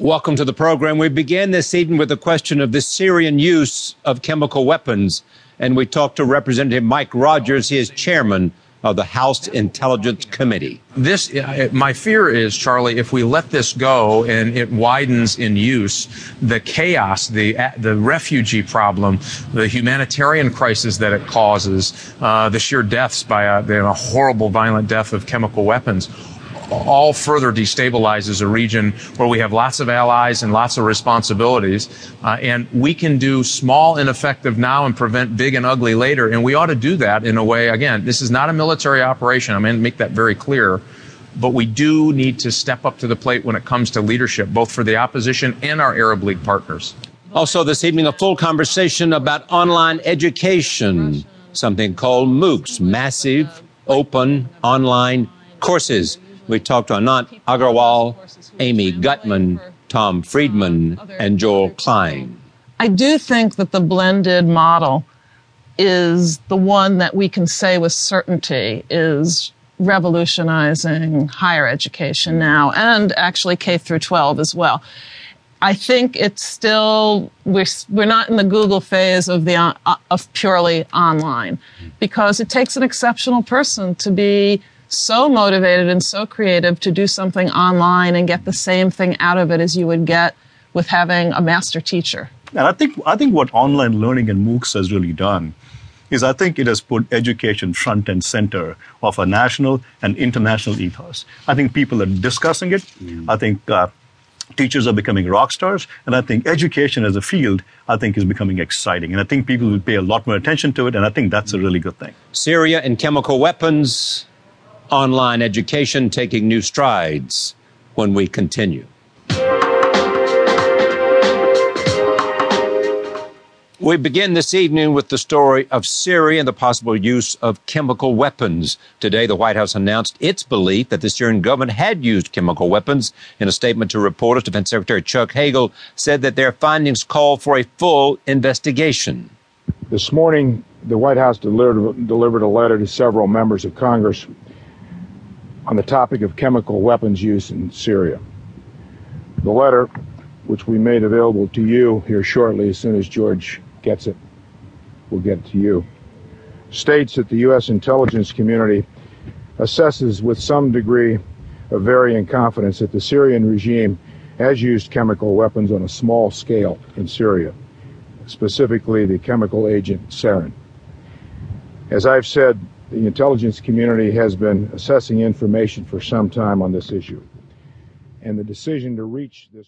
Welcome to the program. We began this evening with the question of the Syrian use of chemical weapons, and we talked to Representative Mike Rogers. He is chairman of the House Intelligence Committee. This, my fear is, Charlie, if we let this go and it widens in use, the chaos, the the refugee problem, the humanitarian crisis that it causes, uh, the sheer deaths by a, a horrible, violent death of chemical weapons all further destabilizes a region where we have lots of allies and lots of responsibilities. Uh, and we can do small and effective now and prevent big and ugly later. And we ought to do that in a way, again, this is not a military operation. I'm going to make that very clear. But we do need to step up to the plate when it comes to leadership, both for the opposition and our Arab League partners. Also, this evening, a full conversation about online education, something called MOOCs, massive, open, online courses. We talked to Anant Agarwal, Amy Gutman, Tom Friedman, and Joel Klein. I do think that the blended model is the one that we can say with certainty is revolutionizing higher education now and actually K through 12 as well. I think it's still we're we're not in the Google phase of the uh, of purely online because it takes an exceptional person to be so motivated and so creative to do something online and get the same thing out of it as you would get with having a master teacher. And I think I think what online learning and MOOCs has really done is I think it has put education front and center of a national and international ethos. I think people are discussing it. Mm. I think uh, teachers are becoming rock stars, and I think education as a field, I think, is becoming exciting. And I think people will pay a lot more attention to it, and I think that's a really good thing. Syria and chemical weapons, online education taking new strides when we continue. We begin this evening with the story of Syria and the possible use of chemical weapons. Today, the White House announced its belief that the Syrian government had used chemical weapons. In a statement to reporters, Defense Secretary Chuck Hagel said that their findings call for a full investigation. This morning, the White House delivered, delivered a letter to several members of Congress on the topic of chemical weapons use in Syria. The letter, which we made available to you here shortly as soon as George gets it, will get it to you, states that the U.S. intelligence community assesses with some degree of varying confidence that the Syrian regime has used chemical weapons on a small scale in Syria, specifically the chemical agent sarin. As I've said, the intelligence community has been assessing information for some time on this issue. And the decision to reach this